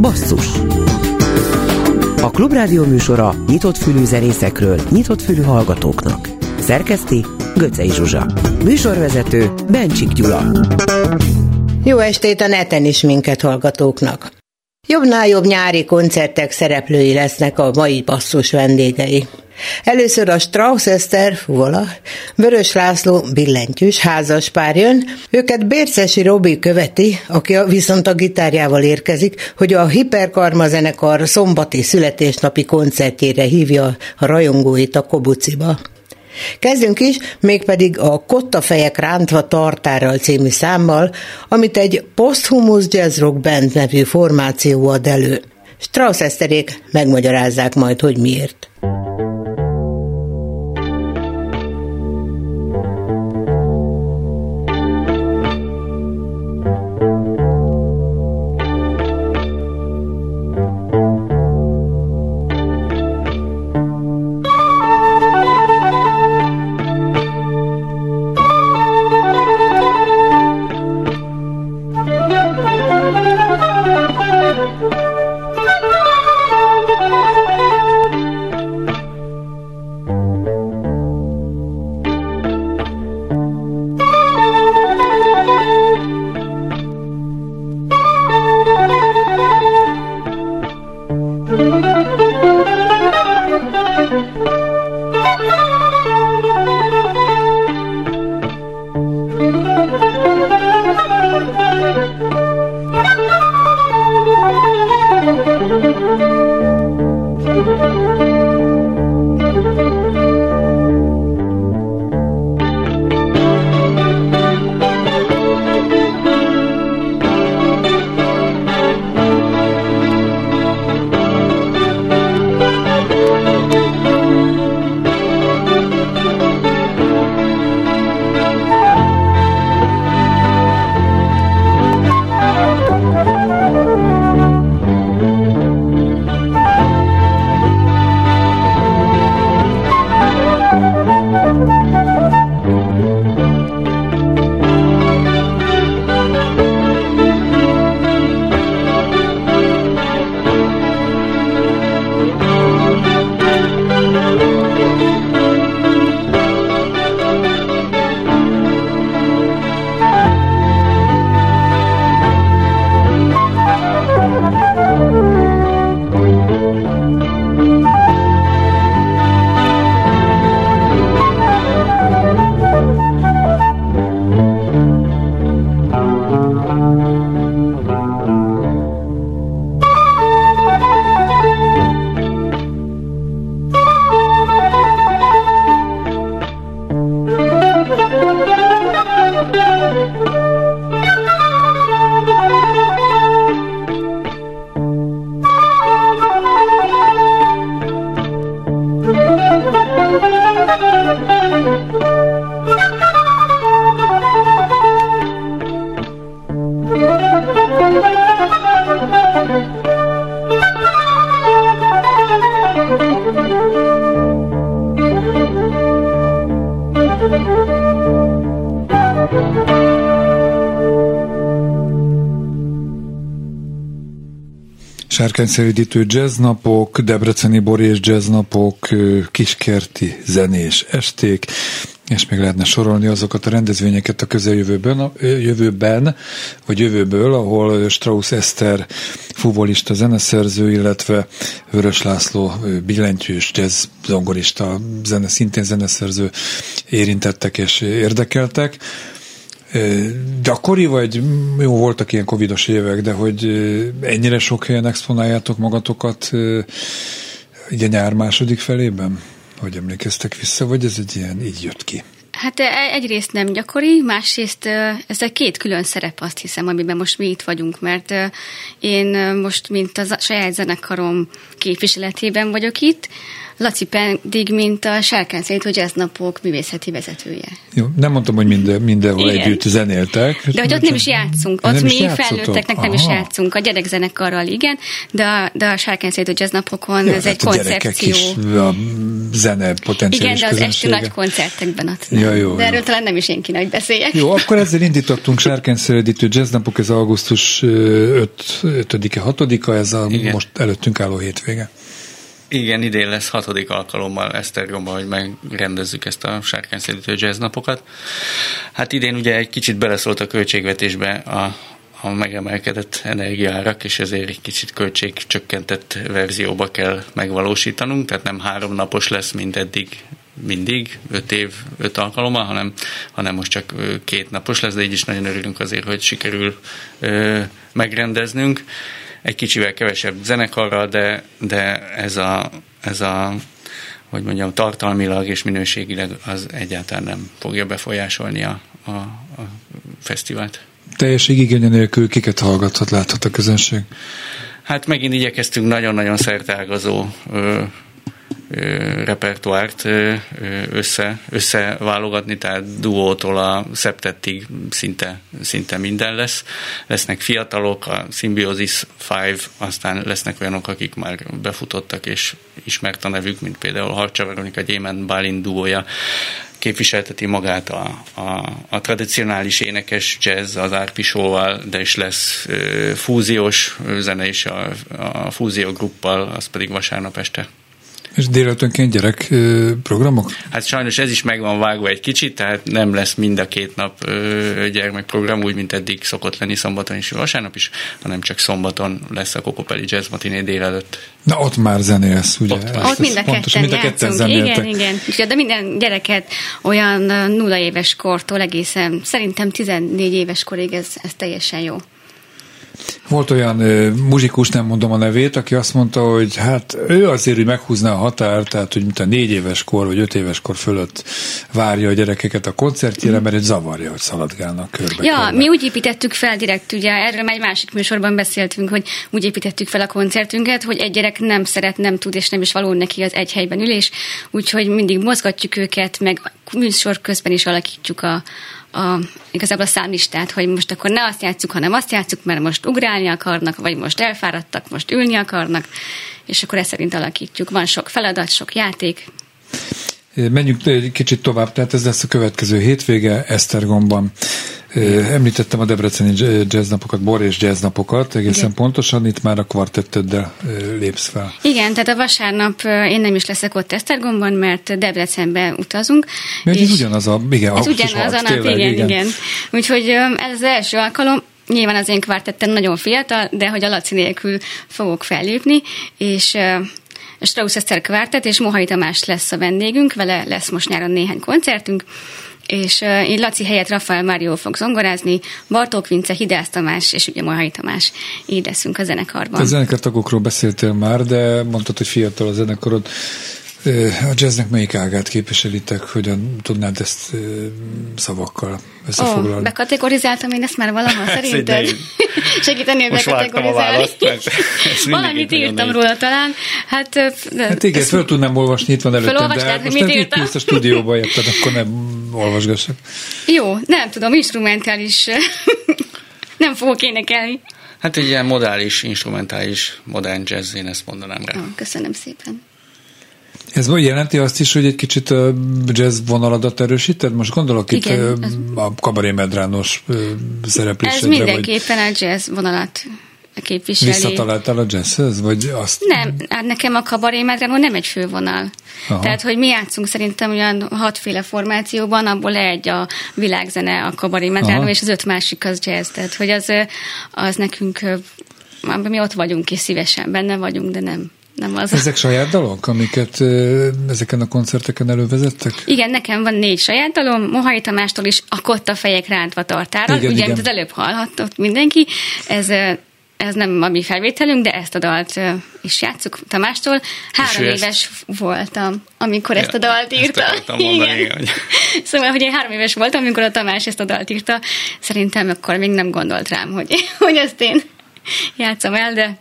Basszus A Klubrádió műsora nyitott fülű zenészekről, nyitott fülű hallgatóknak. Szerkeszti Göcej Zsuzsa. Műsorvezető Bencsik Gyula. Jó estét a neten is minket hallgatóknak. Jobbnál jobb nyári koncertek szereplői lesznek a mai basszus vendégei. Először a Strauss Eszter, vola, Vörös László billentyűs házaspár jön, őket Bércesi Robi követi, aki viszont a gitárjával érkezik, hogy a Hiperkarma zenekar szombati születésnapi koncertjére hívja a rajongóit a Kobuciba. Kezdjünk is, mégpedig a Kottafejek rántva tartárral című számmal, amit egy Posthumus Jazz Rock Band nevű formáció ad elő. Strauss Eszterék megmagyarázzák majd, hogy miért. Thank you. Música Sárkányszerűdítő jazznapok, Debreceni Bor és jazznapok, kiskerti zenés esték, és még lehetne sorolni azokat a rendezvényeket a közeljövőben, a jövőben, vagy jövőből, ahol Strauss Eszter fuvolista zeneszerző, illetve Vörös László billentyűs jazz zongorista, zene, szintén zeneszerző érintettek és érdekeltek gyakori, vagy jó, voltak ilyen covidos évek, de hogy ennyire sok helyen exponáljátok magatokat így a nyár második felében? Hogy emlékeztek vissza, vagy ez egy ilyen, így jött ki? Hát e, egyrészt nem gyakori, másrészt ez egy két külön szerep, azt hiszem, amiben most mi itt vagyunk, mert én most, mint a saját zenekarom képviseletében vagyok itt, Laci pedig, mint a Sárkán hogy ez napok művészeti vezetője. Jó, nem mondtam, hogy minden, mindenhol Igen. együtt zenéltek. De hogy ott nem is játszunk. Ott nem mi felnőtteknek nem is játszunk. A gyerekzenekarral igen, de a, de a Sárkán hogy ez napokon ja, ez egy hát koncepció. Is a zene potenciális Igen, de az esti nagy koncertekben ott nem. Ja, jó, De erről jó. talán nem is én kéne, hogy beszéljek. Jó, akkor ezzel indítottunk Sárkányszeredítő jazznapok, ez augusztus 5-e, 6-a, ez a Igen. most előttünk álló hétvége. Igen, idén lesz hatodik alkalommal Esztergomban, hogy megrendezzük ezt a sárkányszerítő jazz napokat. Hát idén ugye egy kicsit beleszólt a költségvetésbe a, a megemelkedett energiárak, és ezért egy kicsit költségcsökkentett verzióba kell megvalósítanunk, tehát nem három napos lesz, mint eddig mindig, öt év, öt alkalommal, hanem, hanem most csak két napos lesz, de így is nagyon örülünk azért, hogy sikerül ö, megrendeznünk. Egy kicsivel kevesebb zenekarral, de, de ez a, ez a hogy mondjam, tartalmilag és minőségileg az egyáltalán nem fogja befolyásolni a, a, a fesztivált. Teljesség igénye nélkül kiket hallgathat, láthat a közönség. Hát megint igyekeztünk nagyon-nagyon szertágazó ö, repertoárt össze, összeválogatni, tehát duótól a szeptettig szinte, szinte minden lesz. Lesznek fiatalok, a Symbiosis 5, aztán lesznek olyanok, akik már befutottak és ismert a nevük, mint például Harcsa Veronika Gyémánt Bálint duója, képviselteti magát a, a, a tradicionális énekes jazz az árpisóval, de is lesz ö, fúziós zene is a, a fúzió az pedig vasárnap este. És délelőttönként gyerek programok? Hát sajnos ez is meg van vágva egy kicsit, tehát nem lesz mind a két nap gyermekprogram, úgy, mint eddig szokott lenni szombaton és vasárnap is, hanem csak szombaton lesz a Kokopeli Jazz Matiné délelőtt. Na ott már zenélsz, ugye? Ott már. Ott mind a pontos, ketten mind a ketten játszunk. Igen, zenéltek. igen. Úgyhogy, De minden gyereket olyan nulla éves kortól egészen, szerintem 14 éves korig ez, ez teljesen jó. Volt olyan ö, muzsikus, nem mondom a nevét, aki azt mondta, hogy hát ő azért, hogy meghúzná a határt, tehát hogy mint a négy éves kor vagy öt éves kor fölött várja a gyerekeket a koncertjére, mert egy zavarja, hogy szaladgálnak körbe. Ja, körbe. mi úgy építettük fel direkt, ugye erről már egy másik műsorban beszéltünk, hogy úgy építettük fel a koncertünket, hogy egy gyerek nem szeret, nem tud, és nem is való neki az egy helyben ülés, úgyhogy mindig mozgatjuk őket, meg műsor közben is alakítjuk a, a, igazából a számlistát, hogy most akkor ne azt játsszuk, hanem azt játsszuk, mert most ugrálni akarnak, vagy most elfáradtak, most ülni akarnak, és akkor ezt szerint alakítjuk. Van sok feladat, sok játék, Menjünk egy kicsit tovább, tehát ez lesz a következő hétvége Esztergomban. Említettem a debreceni jazznapokat, bor és jazznapokat, egészen Igen. pontosan itt már a kvartetteddel ö, lépsz fel. Igen, tehát a vasárnap én nem is leszek ott Esztergomban, mert Debrecenbe utazunk. Mert ez ugyanaz a, igen, ez ugyanaz a hat, nap, tényleg, igen, igen, igen. Úgyhogy ez az első alkalom, Nyilván az én kvártettem nagyon fiatal, de hogy a Laci nélkül fogok fellépni, és Strauss Eszter kvártet, és Mohai Tamás lesz a vendégünk, vele lesz most nyáron néhány koncertünk, és én Laci helyett Rafael Mário fog zongorázni, Bartók Vince, Hidász Tamás és ugye Mohai Tamás, így leszünk a zenekarban. A zenekartagokról beszéltél már, de mondtad, hogy fiatal a zenekarod. A jazznek melyik ágát képviselitek? Hogyan tudnád ezt szavakkal Ó, összefoglalni? bekategorizáltam én ezt már valaha, szerinted? idei. Segíteni, hogy bekategorizálni. Valamit írtam nehéz. róla talán. Hát, de, Hát igen, föl tudnám olvasni, itt van előttem, Felolvastad, de hogy most mit nem itt írtam? ülsz a stúdióban, érted, akkor nem olvasgassak. Jó, nem tudom, instrumentális. nem fogok énekelni. Hát egy ilyen modális, instrumentális, modern jazz, én ezt mondanám rá. Ó, köszönöm szépen. Ez jelenti azt is, hogy egy kicsit jazz vonaladat erősíted? Most gondolok Igen, itt ez- a kabaré medrános ö, Ez szereplésedre, vagy mindenképpen a jazz vonalat képviseli. visszataláltál a jazzhez, vagy azt? Nem, hát nekem a kabaré medránó nem egy fővonal. Aha. Tehát, hogy mi játszunk szerintem olyan hatféle formációban, abból egy a világzene, a kabaré medránó, és az öt másik az jazz. Tehát, hogy az, az nekünk, mi ott vagyunk, és szívesen benne vagyunk, de nem, nem az. Ezek saját dalok, amiket ezeken a koncerteken elővezettek? Igen, nekem van négy saját dalom, Mohai Tamástól is a kotta fejek rántva tartára, Igen, ugye, igen. az előbb hallhattott mindenki, ez, ez nem a mi felvételünk, de ezt a dalt is játszuk Tamástól. Három ő ezt- éves voltam, amikor ezt a dalt írta. mondani, igen, hogy- Szóval, hogy én három éves voltam, amikor a Tamás ezt a dalt írta, szerintem akkor még nem gondolt rám, hogy, hogy ezt én játszom el, de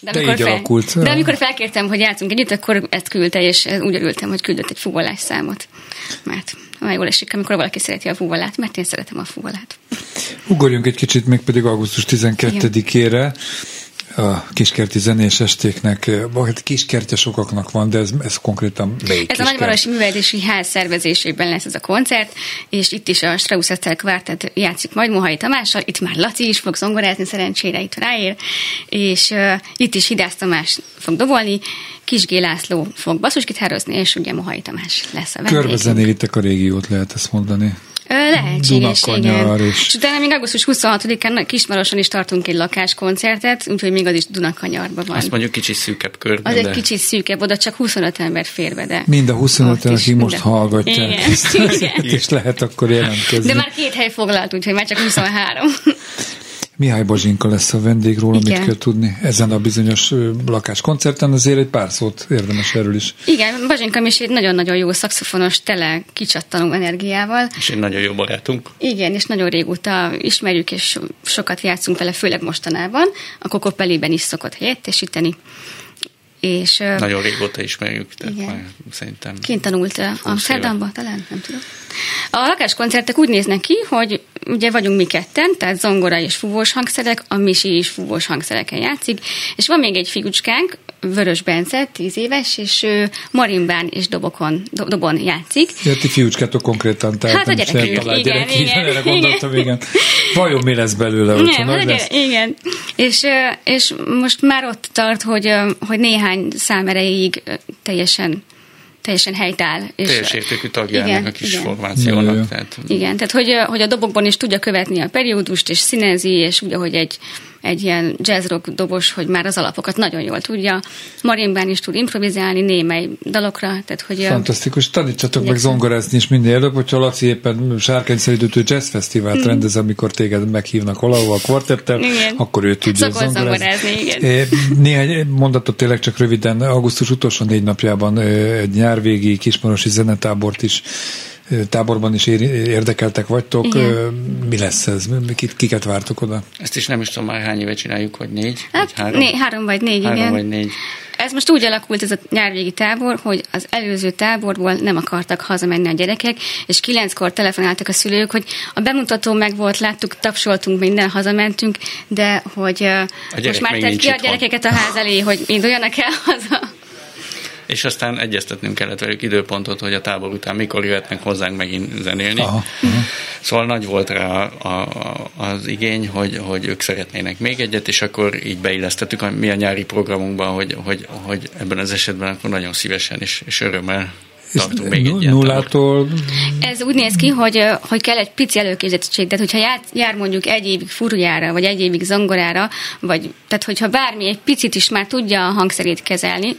De így alakult. de amikor felkértem, hogy játszunk együtt, akkor ezt küldte, és úgy örültem, hogy küldött egy fúvalás számot. Mert olyan jól esik, amikor valaki szereti a fúvalát, mert én szeretem a fúvalát. Ugorjunk egy kicsit még pedig augusztus 12-ére. A kiskerti zenés estéknek, vagy kiskertje sokaknak van, de ez, ez konkrétan melyik Ez a Nagymarosi Művelési Ház szervezésében lesz ez a koncert, és itt is a Strauss Eszter Quartet játszik majd Mohai Tamással, itt már Laci is fog zongorázni, szerencsére itt ráér, és uh, itt is Hidász Tamás fog dobolni, Kis G. László fog basszusgitározni, és ugye Mohai Tamás lesz a vendégünk. Körbezenélitek a régiót, lehet ezt mondani. Lehetséges, igen. És... és utána még augusztus 26-án Kismaroson is tartunk egy lakáskoncertet, úgyhogy még az is Dunakanyarban van. Azt mondjuk kicsit szűkebb körben. Az de... egy kicsit szűkebb, oda csak 25 ember fér be, de... Mind a 25 ember, aki most hallgatja. Igen, igen. és lehet akkor jelentkezni. De már két hely foglalt, úgyhogy már csak 23. Mihály Bazsinka lesz a vendég róla, mit kell tudni ezen a bizonyos lakáskoncerten, azért egy pár szót érdemes erről is. Igen, Bazsinka is egy nagyon-nagyon jó szakszofonos, tele kicsattanó energiával. És egy nagyon jó barátunk. Igen, és nagyon régóta ismerjük, és sokat játszunk vele, főleg mostanában. A Kokopelében is szokott helyettesíteni. És, Nagyon régóta ismerjük, tehát igen. már szerintem... Kint tanult Amsterdamba, talán, nem tudom. A lakáskoncertek úgy néznek ki, hogy ugye vagyunk mi ketten, tehát zongora és fúvós hangszerek, a Misi is fúvós hangszereken játszik, és van még egy figurcskánk, Vörös Bence, tíz éves, és ő marimbán és dobokon, do, dobon játszik. Ja, ti fiúcskátok konkrétan, tehát hát a gyerekünk, igen, gyerek, igen, igen, gondoltam, igen. igen. Vajon mi lesz belőle, hogyha nagy lesz? Igen, és, és most már ott tart, hogy, hogy néhány szám erejéig teljesen teljesen helytáll. És Teljes értékű tagja igen, ennek a kis igen. formációnak. Tehát... Igen, tehát hogy, hogy a dobokban is tudja követni a periódust, és színezi, és úgy, ahogy egy egy ilyen jazzrock dobos, hogy már az alapokat nagyon jól tudja. Marinbán is tud improvizálni némely dalokra. Tehát, hogy Fantasztikus. Tanítsatok meg zongorázni is minél előbb, hogyha Laci éppen sárkányszerűtő jazzfesztivált mm. rendez, amikor téged meghívnak valahol a kvartettel, igen. akkor ő tudja Szokott zongorázni. igen. Néhány mondatot tényleg csak röviden. Augusztus utolsó négy napjában egy nyárvégi kismarosi zenetábort is táborban is érdekeltek vagytok. Igen. Mi lesz ez? Kit, kiket vártok oda? Ezt is nem is tudom már hány éve csináljuk, hogy négy? Hát vagy három? Né, három vagy négy, három igen. vagy négy. Ez most úgy alakult ez a nyárvégi tábor, hogy az előző táborból nem akartak hazamenni a gyerekek, és kilenckor telefonáltak a szülők, hogy a bemutató meg volt, láttuk, tapsoltunk, minden hazamentünk, de hogy most már tett ki a gyerekeket a ház elé, hogy induljanak el haza és aztán egyeztetnünk kellett velük időpontot, hogy a tábor után mikor jöhetnek hozzánk megint zenélni. Aha. Szóval nagy volt rá a, a, az igény, hogy, hogy ők szeretnének még egyet, és akkor így beillesztettük a, mi a nyári programunkban, hogy, hogy, hogy ebben az esetben akkor nagyon szívesen és, és örömmel tartunk még egy Nullától... Ez úgy néz ki, hogy, hogy kell egy pici előképzettség, tehát hogyha jár, jár mondjuk egy évig furjára, vagy egy évig zongorára, vagy tehát hogyha bármi egy picit is már tudja a hangszerét kezelni,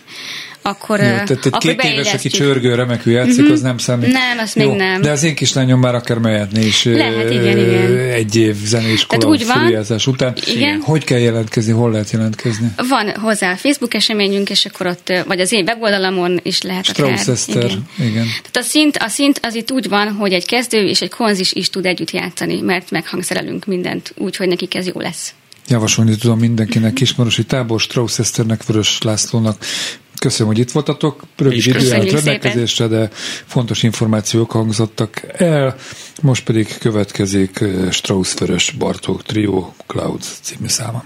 akkor, Jó, tehát akkor két éves, aki csörgő, remekül játszik, mm-hmm. az nem számít. Nem, azt még nem. De az én kislányom már akár mehetné is Lehet, igen, igen. egy év zeneiskola úgy van, után. Igen. Hogy kell jelentkezni, hol lehet jelentkezni? Van hozzá a Facebook eseményünk, és akkor ott, vagy az én weboldalamon is lehet Strauss akár. Eszter, igen. igen. Tehát a szint, a szint az itt úgy van, hogy egy kezdő és egy konzis is tud együtt játszani, mert meghangszerelünk mindent úgy, hogy nekik ez jó lesz. Javasolni tudom mindenkinek, Kismarosi Tábor, Strauss Eszternek, Vörös Lászlónak, Köszönöm, hogy itt voltatok. Rövid idő állt rendelkezésre, de fontos információk hangzottak el. Most pedig következik eh, Strauss Vörös Bartók Trio Clouds című száma.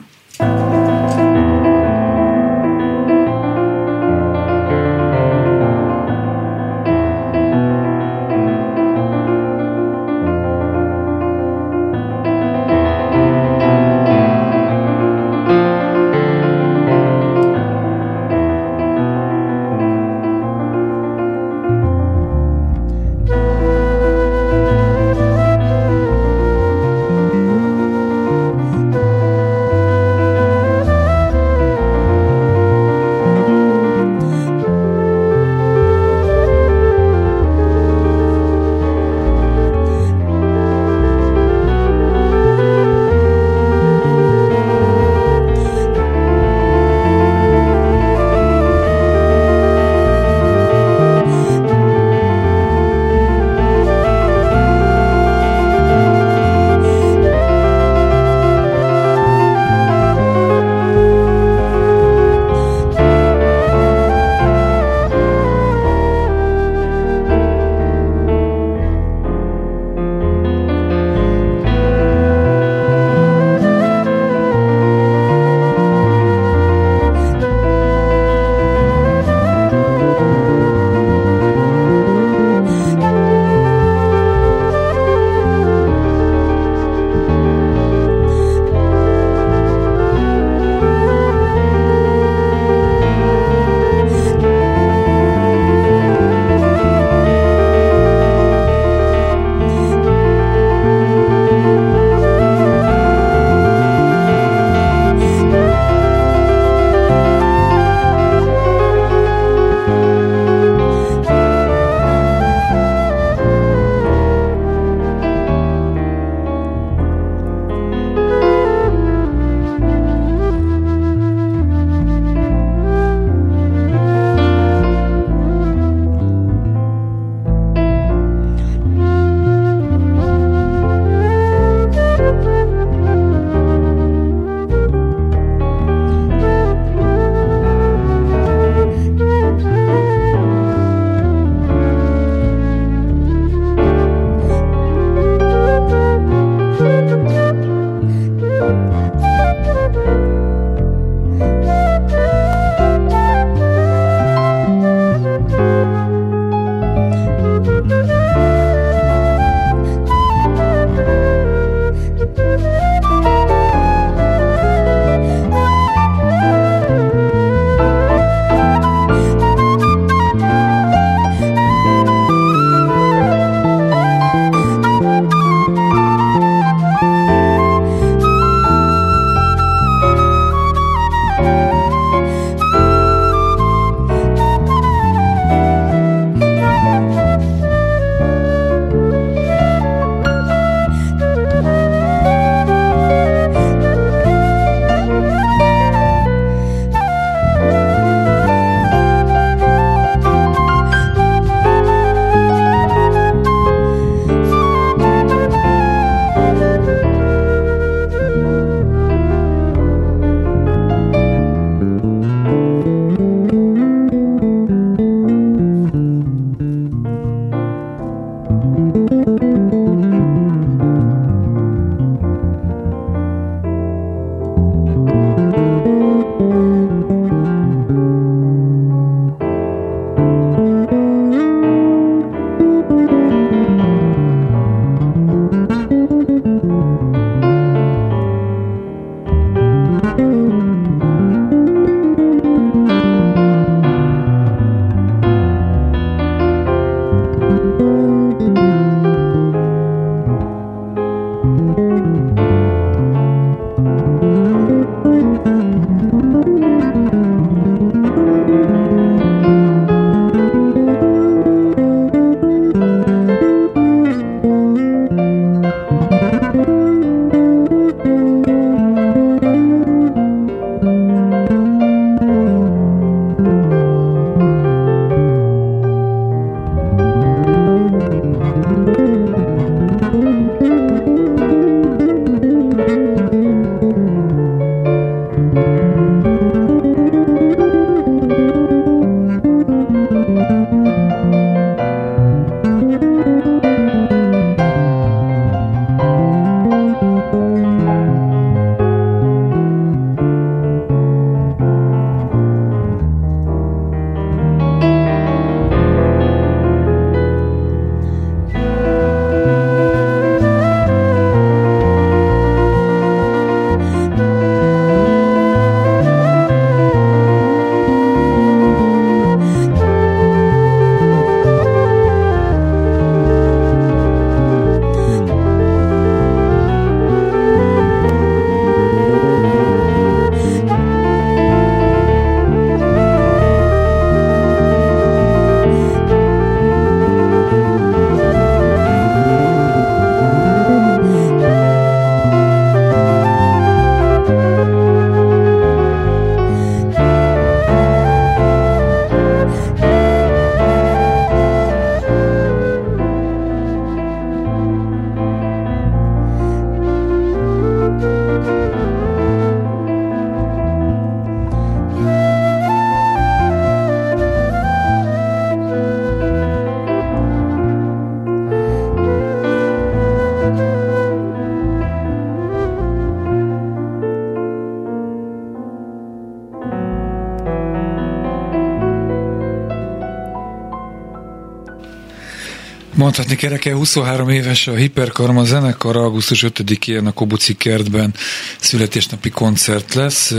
Mondhatni kereke 23 éves a Hiperkarma zenekar, augusztus 5-én a Kobuci kertben születésnapi koncert lesz.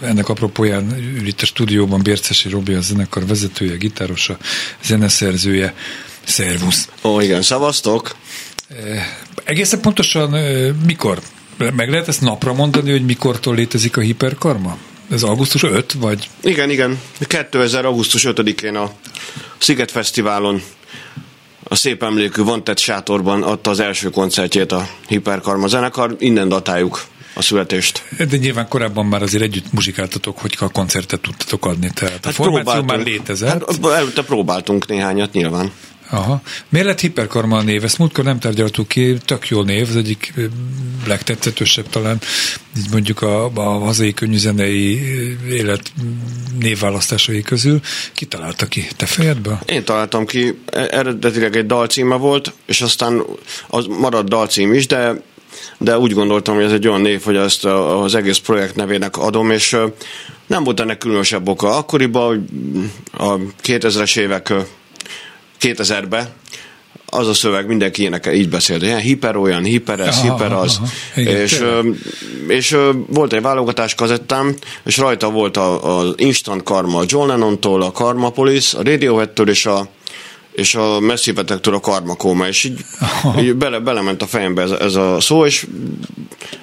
Ennek apropóján ül itt a stúdióban Bércesi Robi, a zenekar vezetője, gitárosa, zeneszerzője. Szervusz! Ó, igen, szavaztok! Egészen pontosan mikor? Meg lehet ezt napra mondani, hogy mikortól létezik a hiperkarma? Ez augusztus 5, vagy? Igen, igen. 2000. augusztus 5-én a Sziget Fesztiválon a szép emlékű Vontet sátorban adta az első koncertjét a Hiperkarma zenekar, innen datáljuk a születést. De nyilván korábban már azért együtt muzsikáltatok, hogy a koncertet tudtatok adni, tehát hát a formáció már létezett. Hát előtte próbáltunk néhányat nyilván. Aha. Miért lett hiperkarma a név? Ezt múltkor nem tárgyaltuk ki, tök jó név, az egyik legtetszetősebb talán, így mondjuk a, a hazai könnyűzenei élet névválasztásai közül. Ki találta ki? Te fejedből? Én találtam ki. E, eredetileg egy dalcíme volt, és aztán az maradt dalcím is, de de úgy gondoltam, hogy ez egy olyan név, hogy ezt az egész projekt nevének adom, és nem volt ennek különösebb oka. Akkoriban a 2000-es évek 2000-ben az a szöveg mindenki énekel, így beszélt, ilyen hiper olyan, hiper ez, aha, hiper az. Aha, igen, és, és, és volt egy válogatás kazettám, és rajta volt az Instant Karma a John Lennon-tól, a Karma Police, a Radiohead-től és a és a messzivetektől a karmakóma, és így, így bele, belement a fejembe ez, ez a szó, és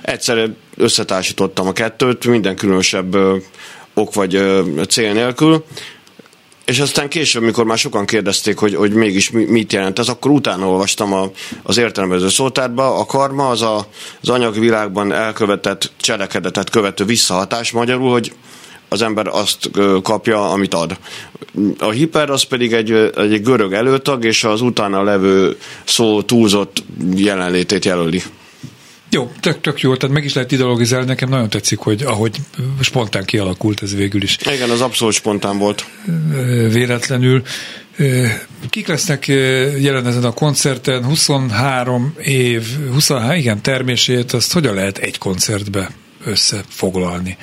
egyszerre összetársítottam a kettőt, minden különösebb ok vagy cél nélkül, és aztán később, mikor már sokan kérdezték, hogy, hogy mégis mit jelent ez, akkor utána olvastam a, az értelmező szótárba. A karma az a, az anyagvilágban elkövetett cselekedetet követő visszahatás magyarul, hogy az ember azt kapja, amit ad. A hiper az pedig egy, egy görög előtag, és az utána levő szó túlzott jelenlétét jelöli. Jó, tök, tök jó, tehát meg is lehet ideologizálni, nekem nagyon tetszik, hogy ahogy spontán kialakult ez végül is. Igen, az abszolút spontán volt. Véletlenül. Kik lesznek jelen ezen a koncerten? 23 év, 23, igen, termését, azt hogyan lehet egy koncertbe összefoglalni.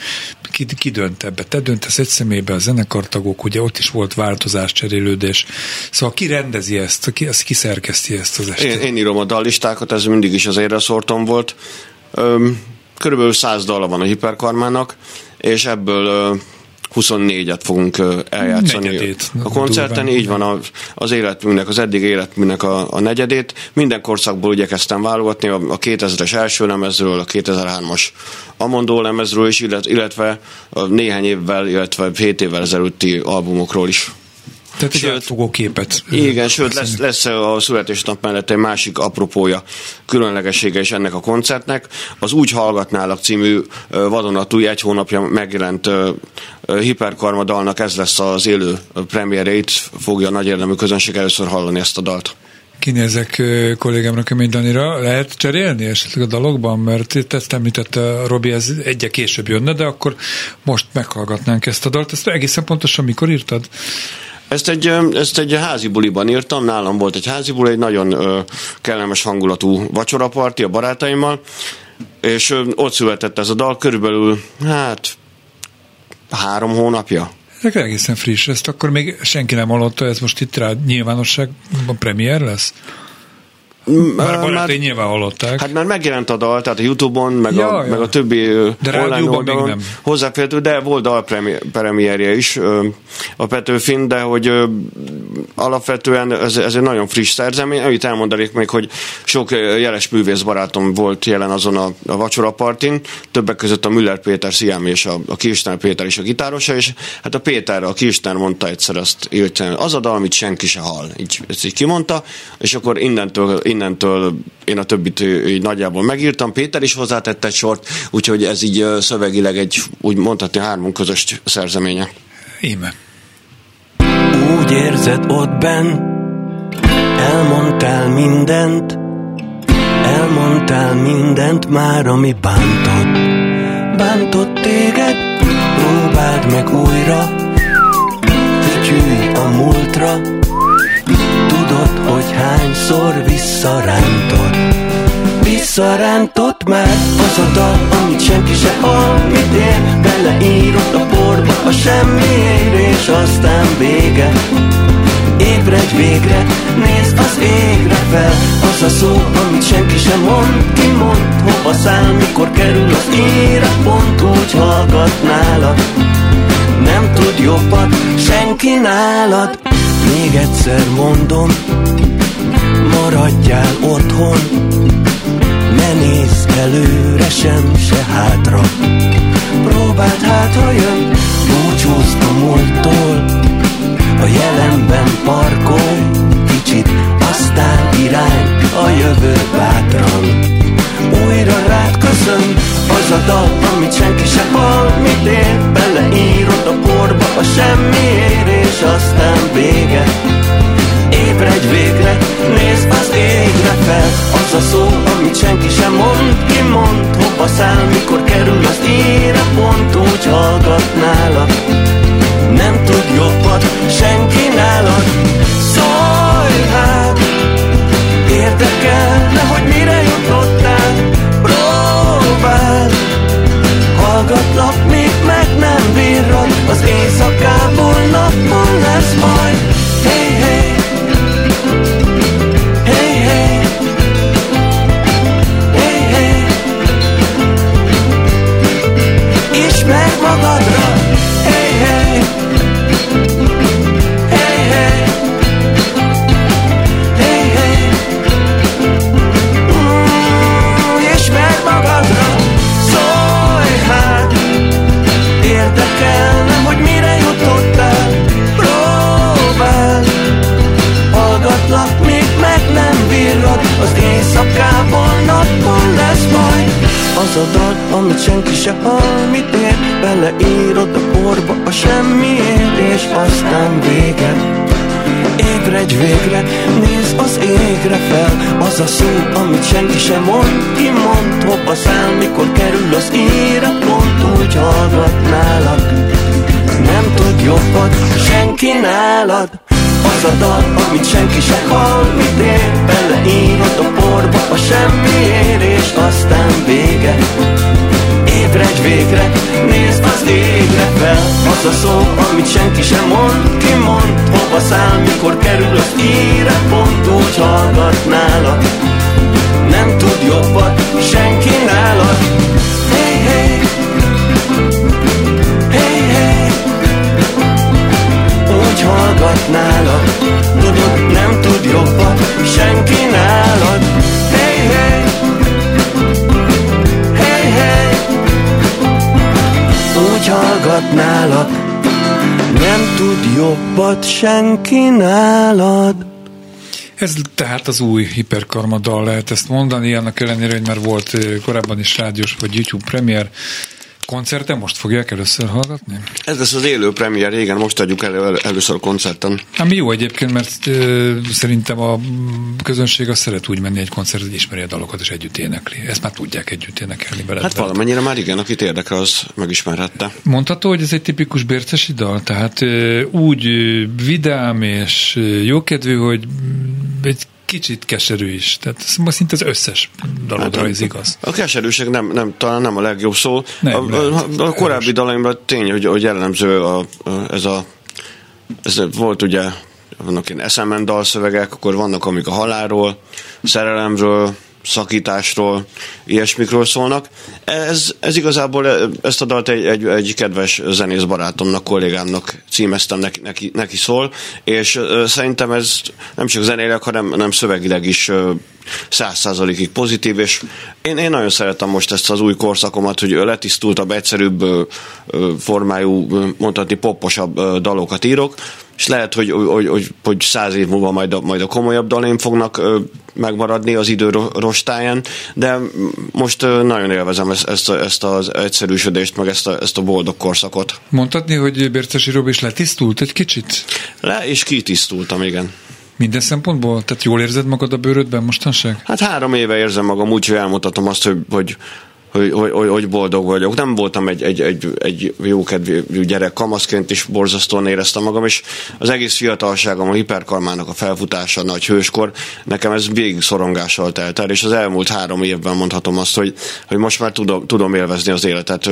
Ki, ki dönt ebbe? Te döntesz egy személybe, a zenekartagok, ugye ott is volt változás, cserélődés. Szóval ki rendezi ezt, ki, az ki szerkeszti ezt az estét? Én, én írom a dallistákat, ez mindig is az érre szortom volt. Öm, körülbelül száz dala van a hiperkarmának, és ebből 24-et fogunk eljátszani Negyedét, a koncerten. Durván. Így van az életműnek, az eddig életműnek a, a negyedét. Minden korszakból igyekeztem válogatni, a, a 2000-es első lemezről, a 2003-as Amondó lemezről is, illetve a néhány évvel, illetve 7 évvel ezelőtti albumokról is. Tehát egy átfogó képet. Igen, sőt, lesz, lesz a születésnap mellett egy másik apropója, különlegessége is ennek a koncertnek. Az Úgy hallgatnálak című vadonatúj egy hónapja megjelent hiperkarma dalnak ez lesz az élő premierét, fogja a nagy érdemű közönség először hallani ezt a dalt kinézek kollégámra, Kemény Danira, lehet cserélni esetleg a dalokban? Mert itt ezt említette Robi, ez egyre később jönne, de akkor most meghallgatnánk ezt a dalt. Ezt egészen pontosan mikor írtad? Ezt egy, ezt egy házi buliban írtam, nálam volt egy házi buli, egy nagyon ö, kellemes hangulatú vacsoraparti a barátaimmal, és ö, ott született ez a dal, körülbelül, hát, három hónapja. Ezek egészen friss, ezt akkor még senki nem hallotta, ez most itt rá nyilvánosságban premier lesz? Már barátai nyilván hallották. Hát már megjelent a dal, tehát a Youtube-on, meg, ja, a, ja. meg a többi de online oldalon hozzáférhető, de volt dalpremierje is a Petőfin, de hogy alapvetően ez, ez egy nagyon friss szerzemény, amit elmondanék még, hogy sok jeles művész barátom volt jelen azon a, a vacsorapartin, többek között a Müller Péter Sziám és a, a Kirsten Péter is a gitárosa, és hát a Péter, a Kirsten mondta egyszer azt, hogy az a dal, amit senki se hall, így, ezt így kimondta, és akkor innentől, innentől én a többit így nagyjából megírtam, Péter is hozzátett egy sort, úgyhogy ez így szövegileg egy, úgy mondhatni, hármunk közös szerzeménye. Íme. Úgy érzed ott benn, elmondtál mindent, elmondtál mindent már, ami bántott. Bántott téged, próbáld meg újra, fütyülj a múltra, tudod, hogy hányszor visszarántott. Visszarántott már az a dal, amit senki se hall Mit ér, beleírott a porba a semmiért És aztán vége. Ég Ébredj végre, nézd az égre fel. Az a szó, amit senki sem mond, ki mond Hova száll, mikor kerül az ére. Pont úgy hallgat nálad Nem tud jobbat senki nálad. Még egyszer mondom Maradjál otthon. Ne nézz előre sem, se hátra. Próbáld hát, ha jön Búcsúzz a múlttól. A jelenben parkolj Kicsit, aztán irány A jövő bátran. Újra rád köszön Az a dal, amit senki se hall Mit beleírod a porba A semmiért és aztán vége. Ébredj végre, nézd az égre fel. Az a szó, amit senki sem mond Ki mond, hova száll, mikor kerül az ére Pont úgy hallgat nála Nem tud jobbat senki nálad. Szólj hát, érdekelne, hogy mire jutottál. Próbáld, hallgatlak, még meg nem bírod Az éjszakából Az éjszakában nappal lesz majd. Az a dal, amit senki se hall, mit ér? Beleírod a porba a semmiért És aztán vége. Ébredj végre, nézd az égre fel. Az a szó, amit senki sem mond Ki mond, hova száll, mikor kerül az ére Pont úgy hallgat nálad. Nem tud jobbat senki nálad Az a dal, amit senki se hall Mit ér, beleírod a porba A semmiért, és aztán vége. Ébredj végre, nézd az égre fel. Az a szó, amit senki sem mond Ki mond, hova száll, mikor kerül az íre Pont úgy hallgat nálad Nem tud jobbat senki nálad Úgy hallgat nálad Tudod, nem tud jobbat senki nálad. Hey, hey. Hey, hey. Úgy hallgat nálad Nem tud jobbat senki nálad. Ez tehát az új hiperkarma dal lehet ezt mondani, annak ellenére, hogy már volt ö, korábban is rádiós vagy YouTube premier koncerte, most fogják először hallgatni? Ez lesz az élő premier, régen most adjuk elő, elő először a koncerten. Ami jó egyébként, mert ö, szerintem a közönség azt szeret úgy menni egy koncert, hogy ismeri a dalokat és együtt énekli. Ezt már tudják együtt énekelni veled. Hát valamennyire már igen, akit érdekel, az megismerhette. Mondható, hogy ez egy tipikus bércesi dal, tehát ö, úgy ö, vidám és jókedvű, hogy egy kicsit keserű is. Tehát szinte az összes dalodra Hát, ez igaz. A keserűség nem, nem, talán nem a legjobb szó. Nem, a, a, a, korábbi dalaimban tény, hogy, hogy jellemző a, a, ez a ez volt ugye vannak ilyen SMN dalszövegek, akkor vannak amik a halálról, szerelemről, szakításról, ilyesmikről szólnak. Ez, ez igazából ezt a dalt egy, egy, egy kedves zenész barátomnak, kollégámnak címeztem, neki, neki, neki szól, és ö, szerintem ez nem csak zenéleg, hanem nem szövegileg is ö, száz százalékig pozitív, és én, én nagyon szeretem most ezt az új korszakomat, hogy letisztultabb, egyszerűbb formájú, mondhatni popposabb dalokat írok, és lehet, hogy, hogy, hogy, hogy száz év múlva majd a, majd a komolyabb dalaim fognak ö, megmaradni az idő ro- rostáján, de most ö, nagyon élvezem ezt, ezt, a, ezt az egyszerűsödést, meg ezt a, ezt a boldog korszakot. Mondhatni, hogy Bércesi Robi is letisztult egy kicsit? Le, és kitisztultam, igen. Minden szempontból? Tehát jól érzed magad a bőrödben mostanság? Hát három éve érzem magam úgy, hogy elmutatom azt, hogy, hogy hogy, hogy, hogy, boldog vagyok. Nem voltam egy, egy, egy, egy jókedvű gyerek, kamaszként is borzasztóan éreztem magam, és az egész fiatalságom, a hiperkarmának a felfutása, a nagy hőskor, nekem ez végig szorongással telt el, és az elmúlt három évben mondhatom azt, hogy, hogy most már tudom, tudom élvezni az életet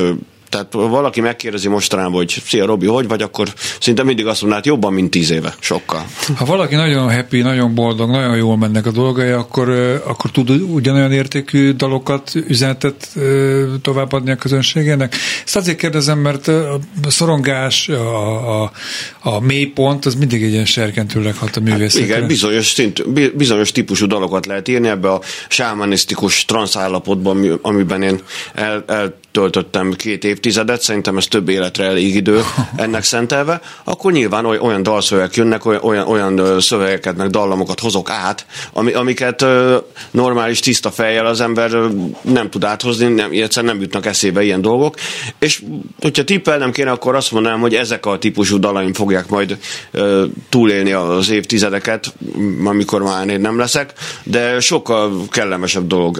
Tehát valaki megkérdezi mostanában, hogy szia Robi, hogy vagy, akkor szinte mindig azt mondaná, hát jobban, mint tíz éve, sokkal. Ha valaki nagyon happy, nagyon boldog, nagyon jól mennek a dolgai, akkor, akkor tud ugyanolyan értékű dalokat, üzenetet továbbadni a közönségének. Ezt azért kérdezem, mert a szorongás, a, a, a mélypont, az mindig egy ilyen serkentőleg hat a művészetre. Hát igen, bizonyos, szint, bizonyos típusú dalokat lehet írni ebbe a sámanisztikus transzállapotban, amiben én el, el töltöttem két évtizedet, szerintem ez több életre elég idő ennek szentelve, akkor nyilván olyan dalszövegek jönnek, olyan, olyan szövegeket, meg dallamokat hozok át, ami, amiket normális, tiszta fejjel az ember nem tud áthozni, nem, egyszerűen nem jutnak eszébe ilyen dolgok, és hogyha tippelnem kéne, akkor azt mondanám, hogy ezek a típusú dalaim fogják majd túlélni az évtizedeket, amikor már én nem leszek, de sokkal kellemesebb dolog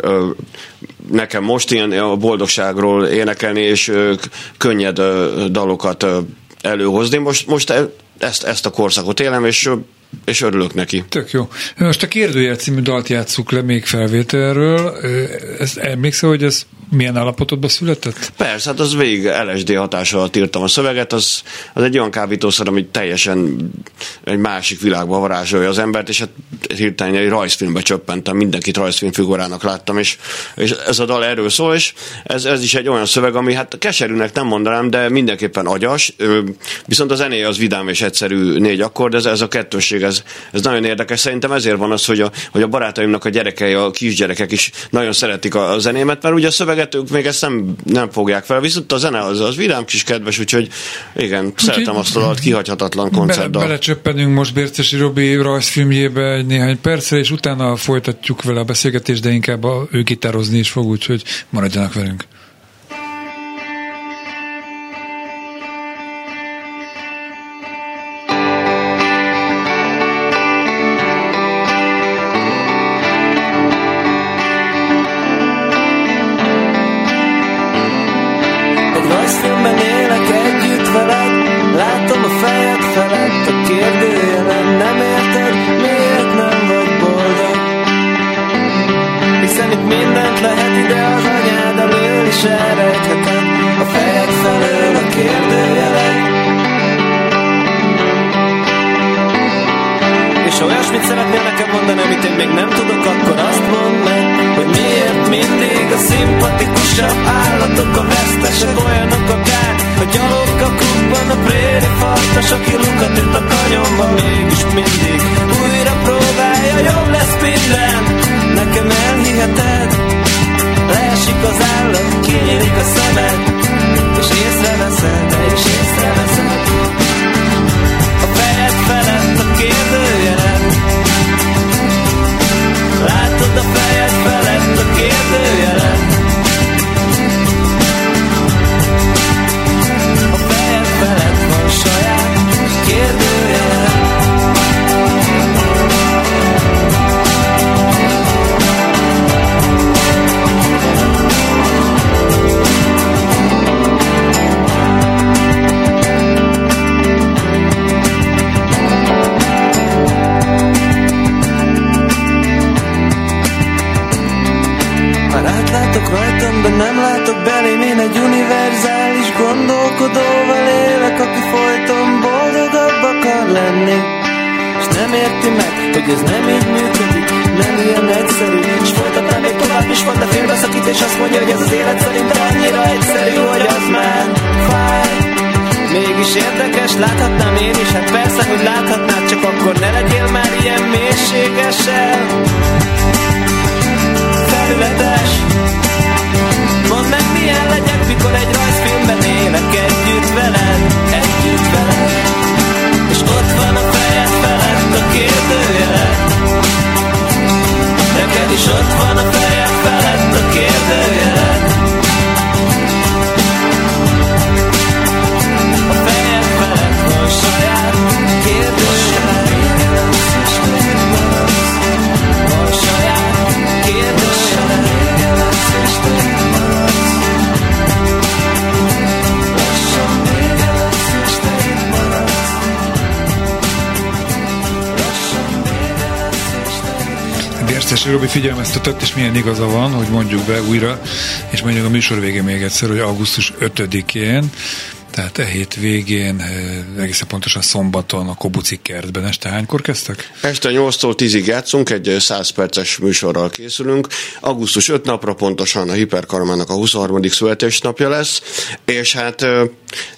nekem most ilyen a boldogságról énekelni, és könnyed dalokat előhozni. Most, most e, ezt, ezt a korszakot élem, és és örülök neki. Tök jó. Most a Kérdőjel című dalt játsszuk le még felvételről. Ezt emlékszel, hogy ez milyen állapotodban született? Persze, hát az végig LSD hatása alatt írtam a szöveget, az, az egy olyan kábítószer, ami teljesen egy másik világba varázsolja az embert, és hát hirtelen egy rajzfilmbe csöppentem, mindenkit rajzfilmfigurának láttam, és, és ez a dal erről szól, és ez, ez is egy olyan szöveg, ami hát keserűnek nem mondanám, de mindenképpen agyas, viszont a zenéje az vidám és egyszerű négy akkord, ez, ez a kettősség, ez, ez nagyon érdekes. Szerintem ezért van az, hogy a, hogy a barátaimnak a gyerekei, a kisgyerekek is nagyon szeretik a, a zenémet, mert ugye a szöveg szöveget ők még ezt nem, nem fogják fel, viszont a zene az, az vidám kis kedves, úgyhogy igen, úgyhogy szeretem azt a kihagyhatatlan koncertdal. Bele, belecsöppenünk most Bércesi Robi rajzfilmjébe egy néhány percre, és utána folytatjuk vele a beszélgetést, de inkább a, ő gitározni is fog, úgyhogy maradjanak velünk. Út lehet ide az anyád elől is elrejtheted A fejed felől a kérdőjelek. És ha olyasmit szeretnél nekem mondani, amit én még nem tudok, akkor azt mondd meg, hogy miért mindig a szimpatikusabb állatok, a vesztesek olyanok akár A gyalogkakukban a préri farkas, aki lukat üt a kanyomban Mégis mindig újra próbálja, jobb lesz minden. Nekem elhiheted Leesik az állat, kinyílik a szemed És észreveszed, és észreveszed. A fejed felett a kérdőjelet Látod a fejed felett a kérdőjelet A fejed felett van saját kérdőjelet De nem látok belém, én egy univerzális gondolkodóval élek Aki folyton boldogabb akar lenni. És nem érti meg, hogy ez nem így működik Nem ilyen egyszerű. És folytatnám még tovább is van, de és azt mondja, hogy ez az élet szerintem annyira egyszerű Hogy az már fáj. Mégis érdekes, láthatnám én is Hát persze, hogy láthatnád, csak akkor ne legyél már ilyen mélységesen. kérdőjele Neked is ott van a feje és Robi figyelmeztetett, és milyen igaza van, hogy mondjuk be újra, és mondjuk a műsor végén még egyszer, hogy augusztus 5-én tehát e hét végén, eh, egészen pontosan szombaton a Kobuci kertben este hánykor kezdtek? Este 8-tól 10-ig játszunk, egy 100 perces műsorral készülünk. Augusztus 5 napra pontosan a Hiperkarmának a 23. születésnapja lesz, és hát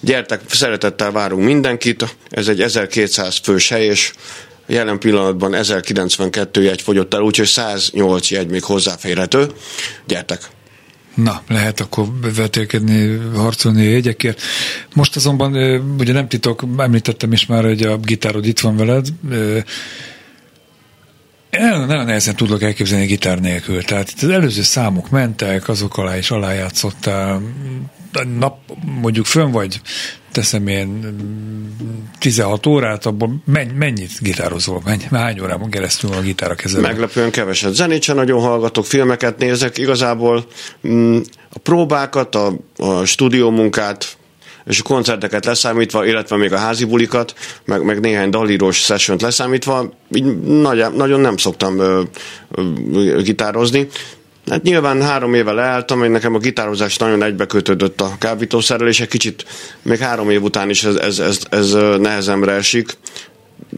gyertek, szeretettel várunk mindenkit. Ez egy 1200 fős hely, és jelen pillanatban 1092 jegy fogyott el, úgyhogy 108 jegy még hozzáférhető. Gyertek! Na, lehet akkor vetélkedni, harcolni a jegyekért. Most azonban, ugye nem titok, említettem is már, hogy a gitárod itt van veled, nagyon, nagyon nehezen tudok elképzelni gitár nélkül. Tehát itt az előző számok mentek, azok alá is alájátszottál. Nap, mondjuk fönn vagy, teszem én 16 órát, abban menny, mennyit gitározol? Menny, hány órában keresztül a gitár a? Meglepően keveset. Zenét sem nagyon hallgatok, filmeket nézek. Igazából mm, a próbákat, a, a stúdiómunkát, és a koncerteket leszámítva, illetve még a házi bulikat, meg, meg néhány dalírós sessiont leszámítva, így nagy, nagyon nem szoktam ö, ö, gitározni. Hát nyilván három éve leálltam, hogy nekem a gitározás nagyon egybekötődött a kábítószerrel, és egy kicsit még három év után is ez, ez, ez, ez nehezemre esik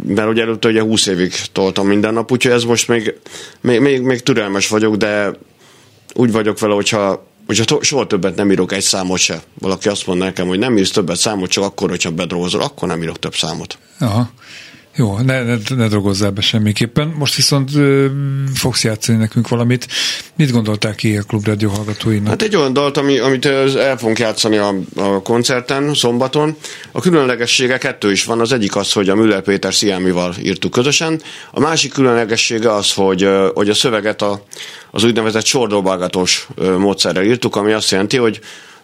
mert ugye előtte ugye 20 évig toltam minden nap, úgyhogy ez most még, még, még, még türelmes vagyok, de úgy vagyok vele, hogyha hogyha soha többet nem írok egy számot se. Valaki azt mondja nekem, hogy nem írsz többet számot, csak akkor, hogyha bedrózol, akkor nem írok több számot. Aha. Jó, ne, ne, ne drogozzál be semmiképpen. Most viszont ö, fogsz játszani nekünk valamit. Mit gondolták ki a Klubrádió hallgatóinak? Hát egy olyan dalt, ami, amit el fogunk játszani a, a koncerten, szombaton. A különlegessége kettő is van. Az egyik az, hogy a Müller Péter Sziámival írtuk közösen. A másik különlegessége az, hogy, hogy a szöveget a, az úgynevezett sordobálgatós módszerrel írtuk, ami azt jelenti, hogy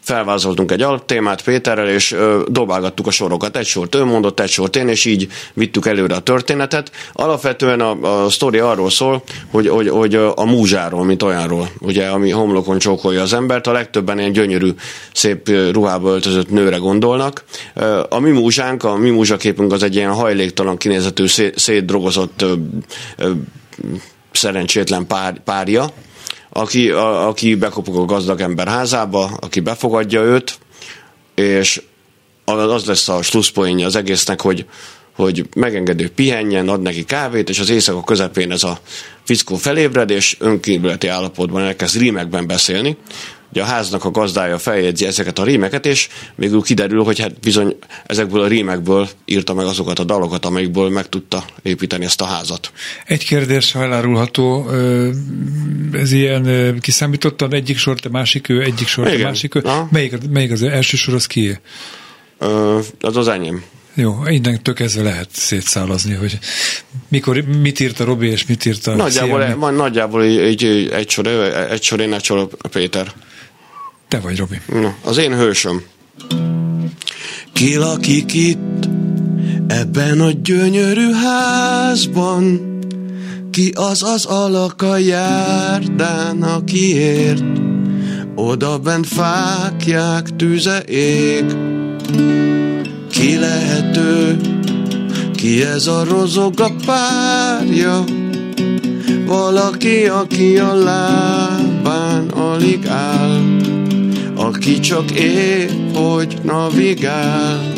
felvázoltunk egy alaptémát Péterrel, és ö, dobálgattuk a sorokat. Egy sort ő mondott, egy sort én, és így vittük előre a történetet. Alapvetően a, a sztori arról szól, hogy, hogy, hogy a múzsáról, mint olyanról, ugye, ami homlokon csókolja az embert, a legtöbben ilyen gyönyörű, szép ruhába öltözött nőre gondolnak. A mi múzsánk, a mi múzsaképünk az egy ilyen hajléktalan kinézetű, szétdrogozott szerencsétlen pár, párja, aki, a, aki bekopog a gazdag ember házába, aki befogadja őt, és az lesz a slusszpoénja az egésznek, hogy, hogy megengedő pihenjen, ad neki kávét, és az éjszaka közepén ez a fickó felébred, és önkívületi állapotban elkezd rímekben beszélni, Ugye a háznak a gazdája feljegyzi ezeket a rímeket, és végül kiderül, hogy hát bizony ezekből a rímekből írta meg azokat a dalokat, amelyikből meg tudta építeni ezt a házat. Egy kérdés, ha elárulható, ez ilyen kiszámítottad egyik sort, a másik ő, egyik sort, a másik ő. Melyik, melyik az első sor, az kié? Az az enyém. Jó, innentől kezdve lehet szétszálazni, hogy mikor, mit írt a Robi, és mit írt a Nagyjából, van, nagyjából egy, egy, egy sor, egy sor én, egy sor Péter. Te vagy, Robi. Na, az én hősöm. Ki lakik itt, ebben a gyönyörű házban? Ki az az alak a járdán, aki ért? Oda bent fákják, tüze ég. Ki lehető, ki ez a rozog a párja? Valaki, aki a lábán alig áll aki csak épp, hogy navigál.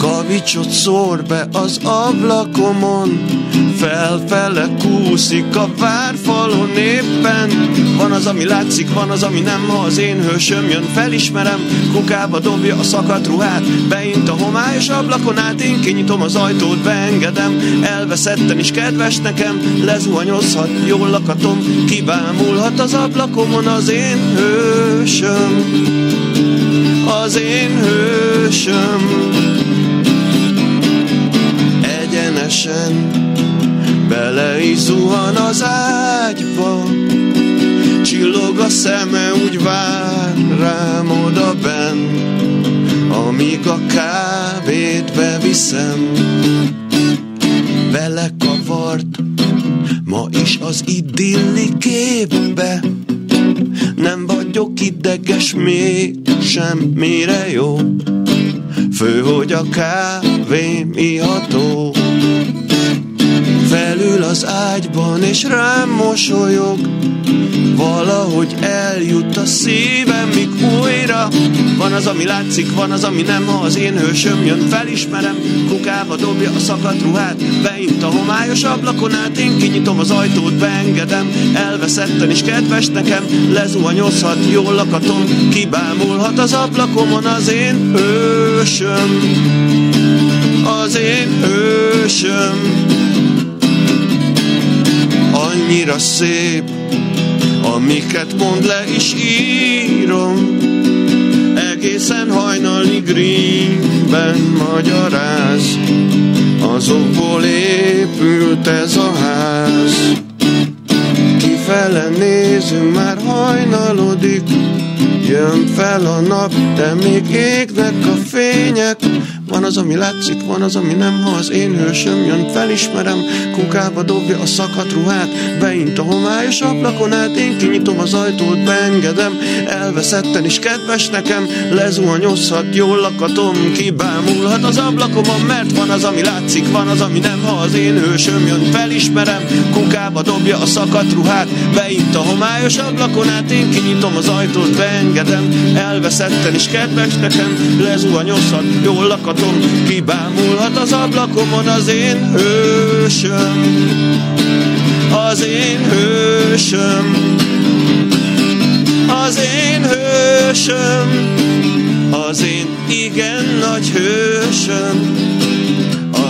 Kavicsot szór be az ablakomon, felfele kúszik a várfalon éppen. Van az, ami látszik, van az, ami nem, ha az én hősöm jön, felismerem, kukába dobja a szakadt ruhát, beint a homályos ablakon át, én kinyitom az ajtót, beengedem, elveszetten is kedves nekem, lezuhanyozhat, jól lakatom, kibámulhat az ablakomon az én hősöm, az én hősöm egyenesen bele is zuhan az ágyba Csillog a szeme, úgy vár rám oda benn Amíg a kávét beviszem. Vele kavart ma is az idilli képbe Nem vagyok ideges még semmire jó. Fő, hogy a kávém iható fel Leül az ágyban és rám mosolyog. Valahogy eljut a szívem, míg újra Van az, ami látszik, van az, ami nem. Ha az én hősöm jön, felismerem Kukába dobja a szakadt ruhát Beint a homályos ablakon át. Én kinyitom az ajtót, beengedem Elveszetten is kedves nekem. Lezuhanyozhat, jól lakatom Kibámulhat az ablakomon az én hősöm Az én hősöm Annyira szép Amiket mond le is írom. Egészen hajnalig greenben magyaráz Azokból épült ez a ház. Kifele nézünk, már hajnalodik Jön fel a nap, de még égnek a fények van az, ami látszik, van az, ami nem. Ha az én hősöm jön, felismerem Kukába dobja a szakadt ruhát Beint a homályos ablakon át Én kinyitom az ajtót, beengedem Elveszetten is kedves nekem Lezuhanyozhat, jól lakatom Kibámulhat az ablakomon Mert van az, ami látszik, van az, ami nem. Ha az én hősöm jön, felismerem Kukába dobja a szakadt ruhát Beint a homályos ablakon át Én kinyitom az ajtót, beengedem Elveszetten is kedves nekem Lezuhanyozhat, jól lakatom látom, kibámulhat az ablakomon az én hősöm, az én hősöm, az én hősöm, az én igen nagy hősöm,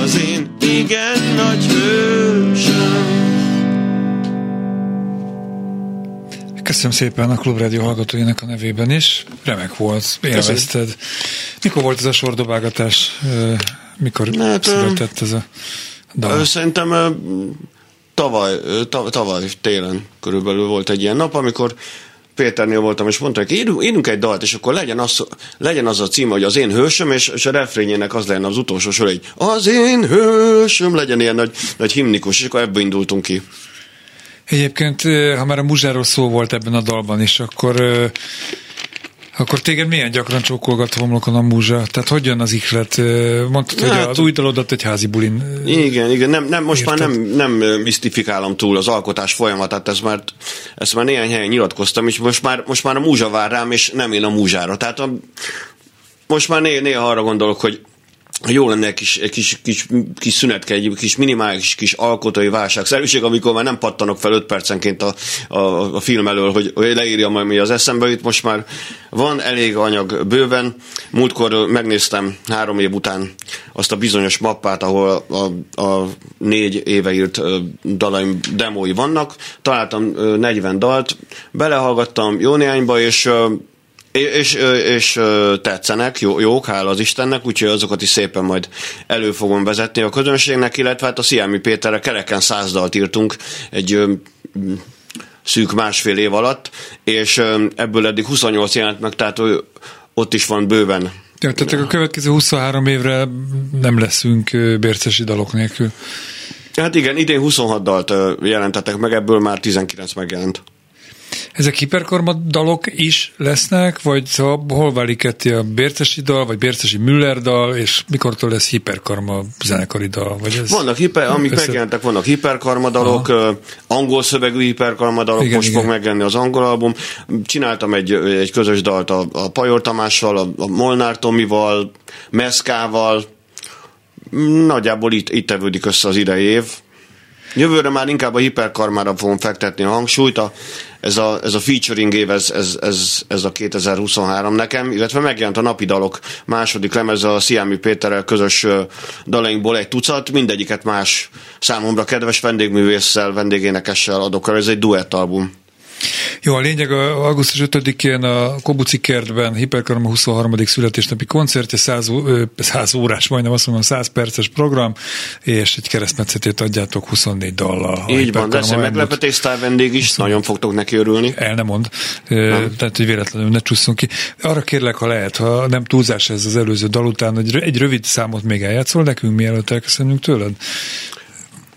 az én igen nagy hősöm. Köszönöm szépen a Klubrádió hallgatóinak a nevében is. Remek volt, élvezted. Mikor volt ez a sordobálgatás? Mikor hát, született ez a dal? Szerintem tavaly, tavaly télen körülbelül volt egy ilyen nap, amikor Péternél voltam, és mondta, hogy írunk, írunk egy dalt, és akkor legyen az, legyen az a cím, hogy az én hősöm, és, és a refrényének az lenne az utolsó sor, hogy az én hősöm, legyen ilyen nagy, nagy himnikus, és akkor ebből indultunk ki. Egyébként, ha már a muzsáról szó volt ebben a dalban is, akkor akkor téged milyen gyakran csókolgat homlokon a múzsa? Tehát hogy jön az ihlet? Mondtad, hát, hogy az új dalodat egy házi bulin Igen, igen, nem, nem, most érted? már nem, nem misztifikálom túl az alkotás folyamatát, ez már, ezt már néhány helyen nyilatkoztam, és most már, most már a múzsa vár rám, és nem én a múzsára. Tehát a, most már néha, néha arra gondolok, hogy jó lenne egy kis, egy kis, kis, kis szünetke, egy kis minimális kis alkotói válságszerűség, amikor már nem pattanok fel 5 percenként a, a, a film elől, hogy, hogy leírjam majd mi az eszembe jut. Most már van elég anyag bőven. Múltkor megnéztem három év után azt a bizonyos mappát, ahol a, a négy éve írt dalaim demói vannak. Találtam 40 dalt, belehallgattam jó néhányba, és és, és tetszenek, jó, jók, hála az Istennek, úgyhogy azokat is szépen majd elő fogom vezetni a közönségnek, illetve hát a Sziámi Péterre kereken száz dalt írtunk egy szűk másfél év alatt, és ebből eddig 28 jelent meg, tehát ott is van bőven. Ja, tehát a következő 23 évre nem leszünk bércesi dalok nélkül. Hát igen, idén 26 dalt jelentettek meg, ebből már 19 megjelent. Ezek hiperkarma dalok is lesznek, vagy szóval hol válik ketté a Bércesi dal, vagy Bércesi Müller dal, és mikortól lesz hiperkarma zenekari dal? Vagy ez vannak, hiper, amik össze... megjelentek, vannak hiperkarma dalok, Aha. angol szövegű hiperkarma dalok, igen, most igen. fog megjelenni az angol album. Csináltam egy, egy közös dalt a, a Pajor Tamással, a, a Molnár Tomival, Meszkával, nagyjából itt, itt tevődik össze az idei év. Jövőre már inkább a hiperkarmára fogom fektetni a hangsúlyt. A, ez, a, ez a featuring év, ez, ez, ez, ez a 2023 nekem, illetve megjelent a napi dalok második lemez a Sziámi Péterrel közös dalainkból egy tucat, mindegyiket más számomra kedves vendégművésszel, vendégénekessel adok el, ez egy duett album. Jó, a lényeg augusztus 5-én a Kobuci kertben Hiperkarma 23. születésnapi koncertje, 100, 100 órás, majdnem azt mondom, 100 perces program, és egy keresztmetszetét adjátok 24 dallal. Így van, lesz egy meglepetés vendég is, 20... nagyon fogtok neki örülni. El nem mond, nem. tehát hogy véletlenül ne csusszunk ki. Arra kérlek, ha lehet, ha nem túlzás ez az előző dal után, hogy egy rövid számot még eljátszol nekünk, mielőtt elköszönünk tőled?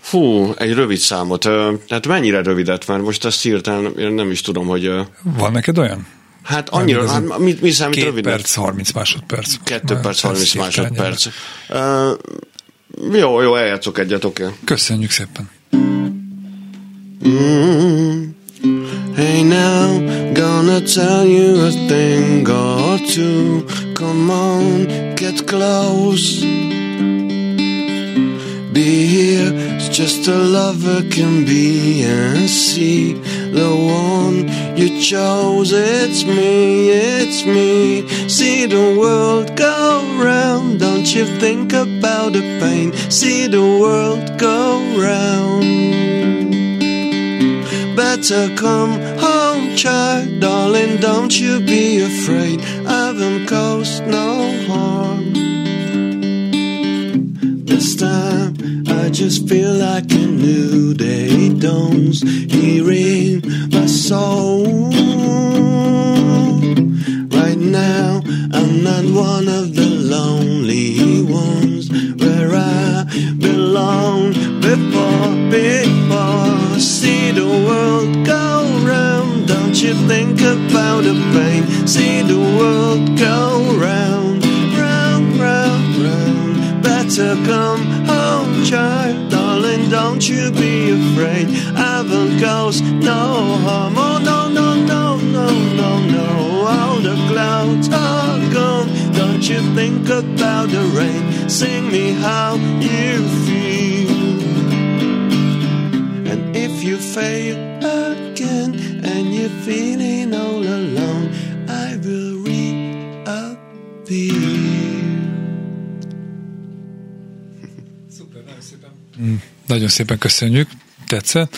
Fú, egy rövid számot. Tehát mennyire rövidet? Mert most ezt hirtelen én nem is tudom, hogy... Van neked olyan? Hát annyira, hát mi, mi számít két rövid? perc, 30 másodperc. Kettő perc, 30 másodperc. Uh, jó, jó, eljátszok egyet, oké. Okay. Köszönjük szépen. Mm. Hey now, gonna tell you a thing or two. Come on, get close. Be here, it's just a lover can be and see the one you chose. It's me, it's me. See the world go round. Don't you think about the pain? See the world go round. Better come home, child, darling. Don't you be afraid. I haven't caused no harm. This time I just feel like a new day dawns here in my soul. Right now, I'm not one of the lonely ones where I belong before, before. See the world go round, don't you think about the pain? See the world go round, round, round, round. Better come child, darling, don't you be afraid. Haven't caused no harm. Oh, no, no, no, no, no, no. All the clouds are gone. Don't you think about the rain? Sing me how you feel. And if you fail again and you're feeling all Nagyon szépen köszönjük, tetszett.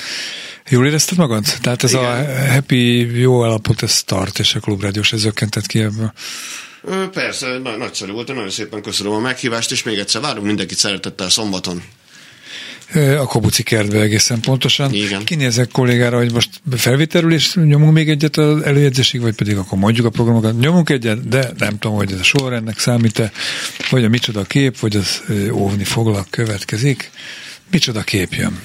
Jól érezted magad? Tehát ez Igen. a happy, jó alapot, ez tart, és a klubrádiós ez zökkentett ki ebből. Persze, na- nagyszerű volt, nagyon szépen köszönöm a meghívást, és még egyszer várunk mindenkit szeretettel szombaton. A Kobuci kertbe egészen pontosan. Igen. Kinézek kollégára, hogy most felvételül is nyomunk még egyet az előjegyzésig, vagy pedig akkor mondjuk a programokat. Nyomunk egyet, de nem tudom, hogy ez a sorrendnek számít-e, vagy a micsoda kép, vagy az óvni foglak következik. Micsoda kép jön.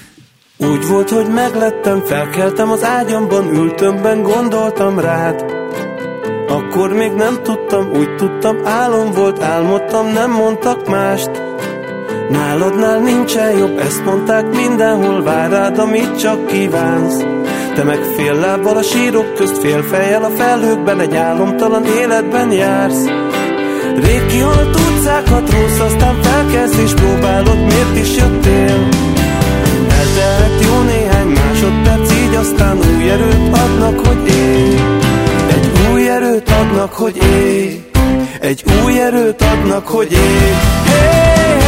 Úgy volt, hogy meglettem, felkeltem az ágyamban, ültömben, gondoltam rád. Akkor még nem tudtam, úgy tudtam, álom volt, álmodtam, nem mondtak mást. Náladnál nincsen jobb, ezt mondták mindenhol, vár rád, amit csak kívánsz. Te meg fél lábbal a sírok közt, fél fejjel a felhőkben, egy álomtalan életben jársz. Rég kihalt utcákat rossz, aztán felkelsz és próbálod, miért is jöttél. Eltelhet jó néhány másodperc, így aztán új erőt adnak, hogy élj. Egy új erőt adnak, hogy élj. Egy új erőt adnak, hogy élj. Hey,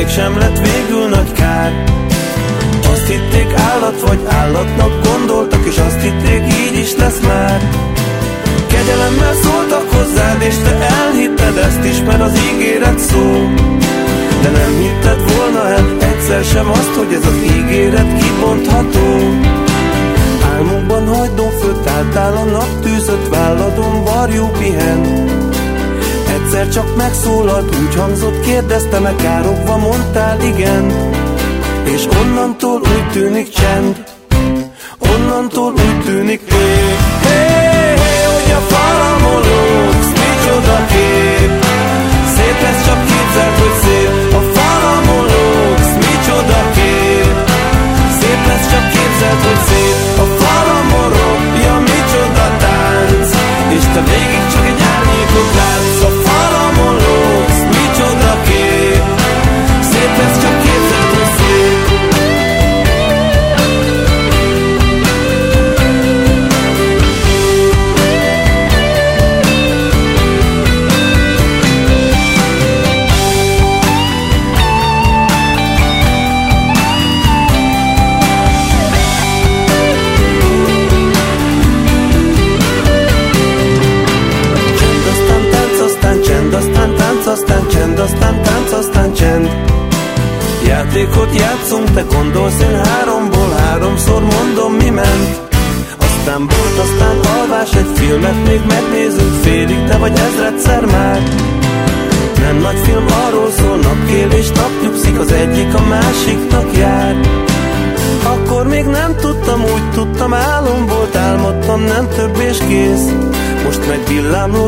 mégsem lett végül nagy kár. Azt hitték állat vagy állatnak gondoltak, és azt hitték így is lesz már. Kegyelemmel szóltak hozzád, és te elhitted ezt is, mert az ígéret szó. De nem hitted volna el egyszer sem azt, hogy ez az ígéret kibontható. Álmokban hagydon főtt álltál a naptűzött válladon, varjú pihen. Egyszer csak megszólalt, úgy hangzott, kérdezte károgva, mondtál igen. És onnantól úgy tűnik csend. Onnantól úgy tűnik ég Hé, hé, hogy a falamon lógsz Micsoda kép. Szép lesz, csak képzeld, hogy szép. A falamon lógsz Micsoda kép. Szép lesz, csak képzeld, hogy szép. A falamon ropja, micsoda tánc. És te végig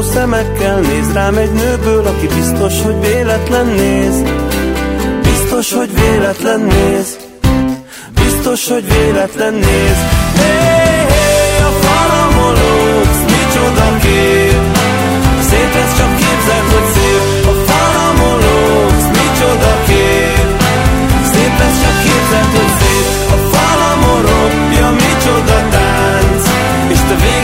Villámló szemekkel néz rám egy nőből, aki biztos, hogy véletlen néz. Biztos, hogy véletlen néz. Biztos, hogy véletlen néz. Hey, hey, a falamon lógsz, micsoda kép. Szép ez csak képzeld, hogy szép. A falamon lógsz, micsoda kép. Szép ez csak képzeld, hogy szép. A falamon robja, micsoda tánc. És te végig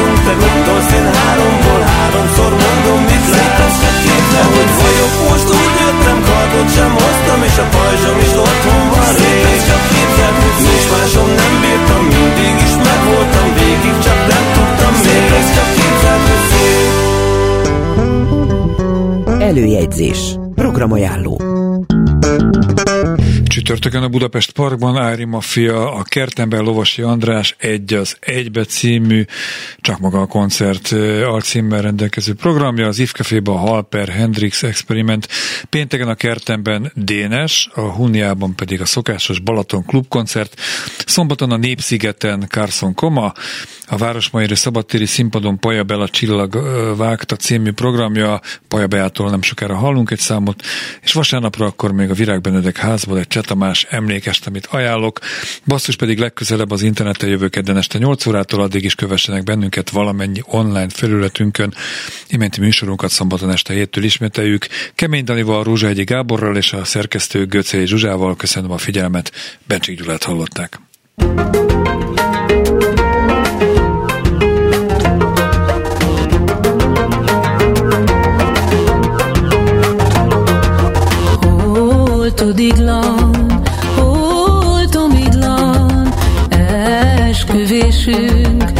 játszunk. Te gondolsz, én háromból háromszor mondom, mit ez csak képzeld, hogy vagyok most úgy jöttem, kardot sem hoztam, és a pajzsom is otthon van ez csak képzeld, hogy nincs másom, nem bírtam, mindig is megvoltam, végig csak nem tudtam, ez csak szép. Előjegyzés. Programajánló. Csütörtökön a Budapest Parkban Ári Mafia, a Kertember Lovasi András egy az egybe című, csak maga a koncert alcímmel rendelkező programja, az If Caféban a Halper Hendrix Experiment, pénteken a Kertemben Dénes, a Huniában pedig a szokásos Balaton klubkoncert, szombaton a Népszigeten Carson Koma, a Városmairi Szabadtéri Színpadon Paja Bela Csillag vágta című programja, Paja Beától nem sokára hallunk egy számot, és vasárnapra akkor még a Virág Benedek házból egy Csetamás emlékest, amit ajánlok. Basszus pedig legközelebb az interneten jövő kedden este 8 órától, addig is kövessenek bennünket valamennyi online felületünkön. Iménti műsorunkat szombaton este héttől ismételjük. Kemény Danival, Rózsahegyi Gáborral és a szerkesztő Göcé Zsuzsával köszönöm a figyelmet. Bencsik Gyulát hallották. Holtodiglan, holtomiglan, esküvésünk,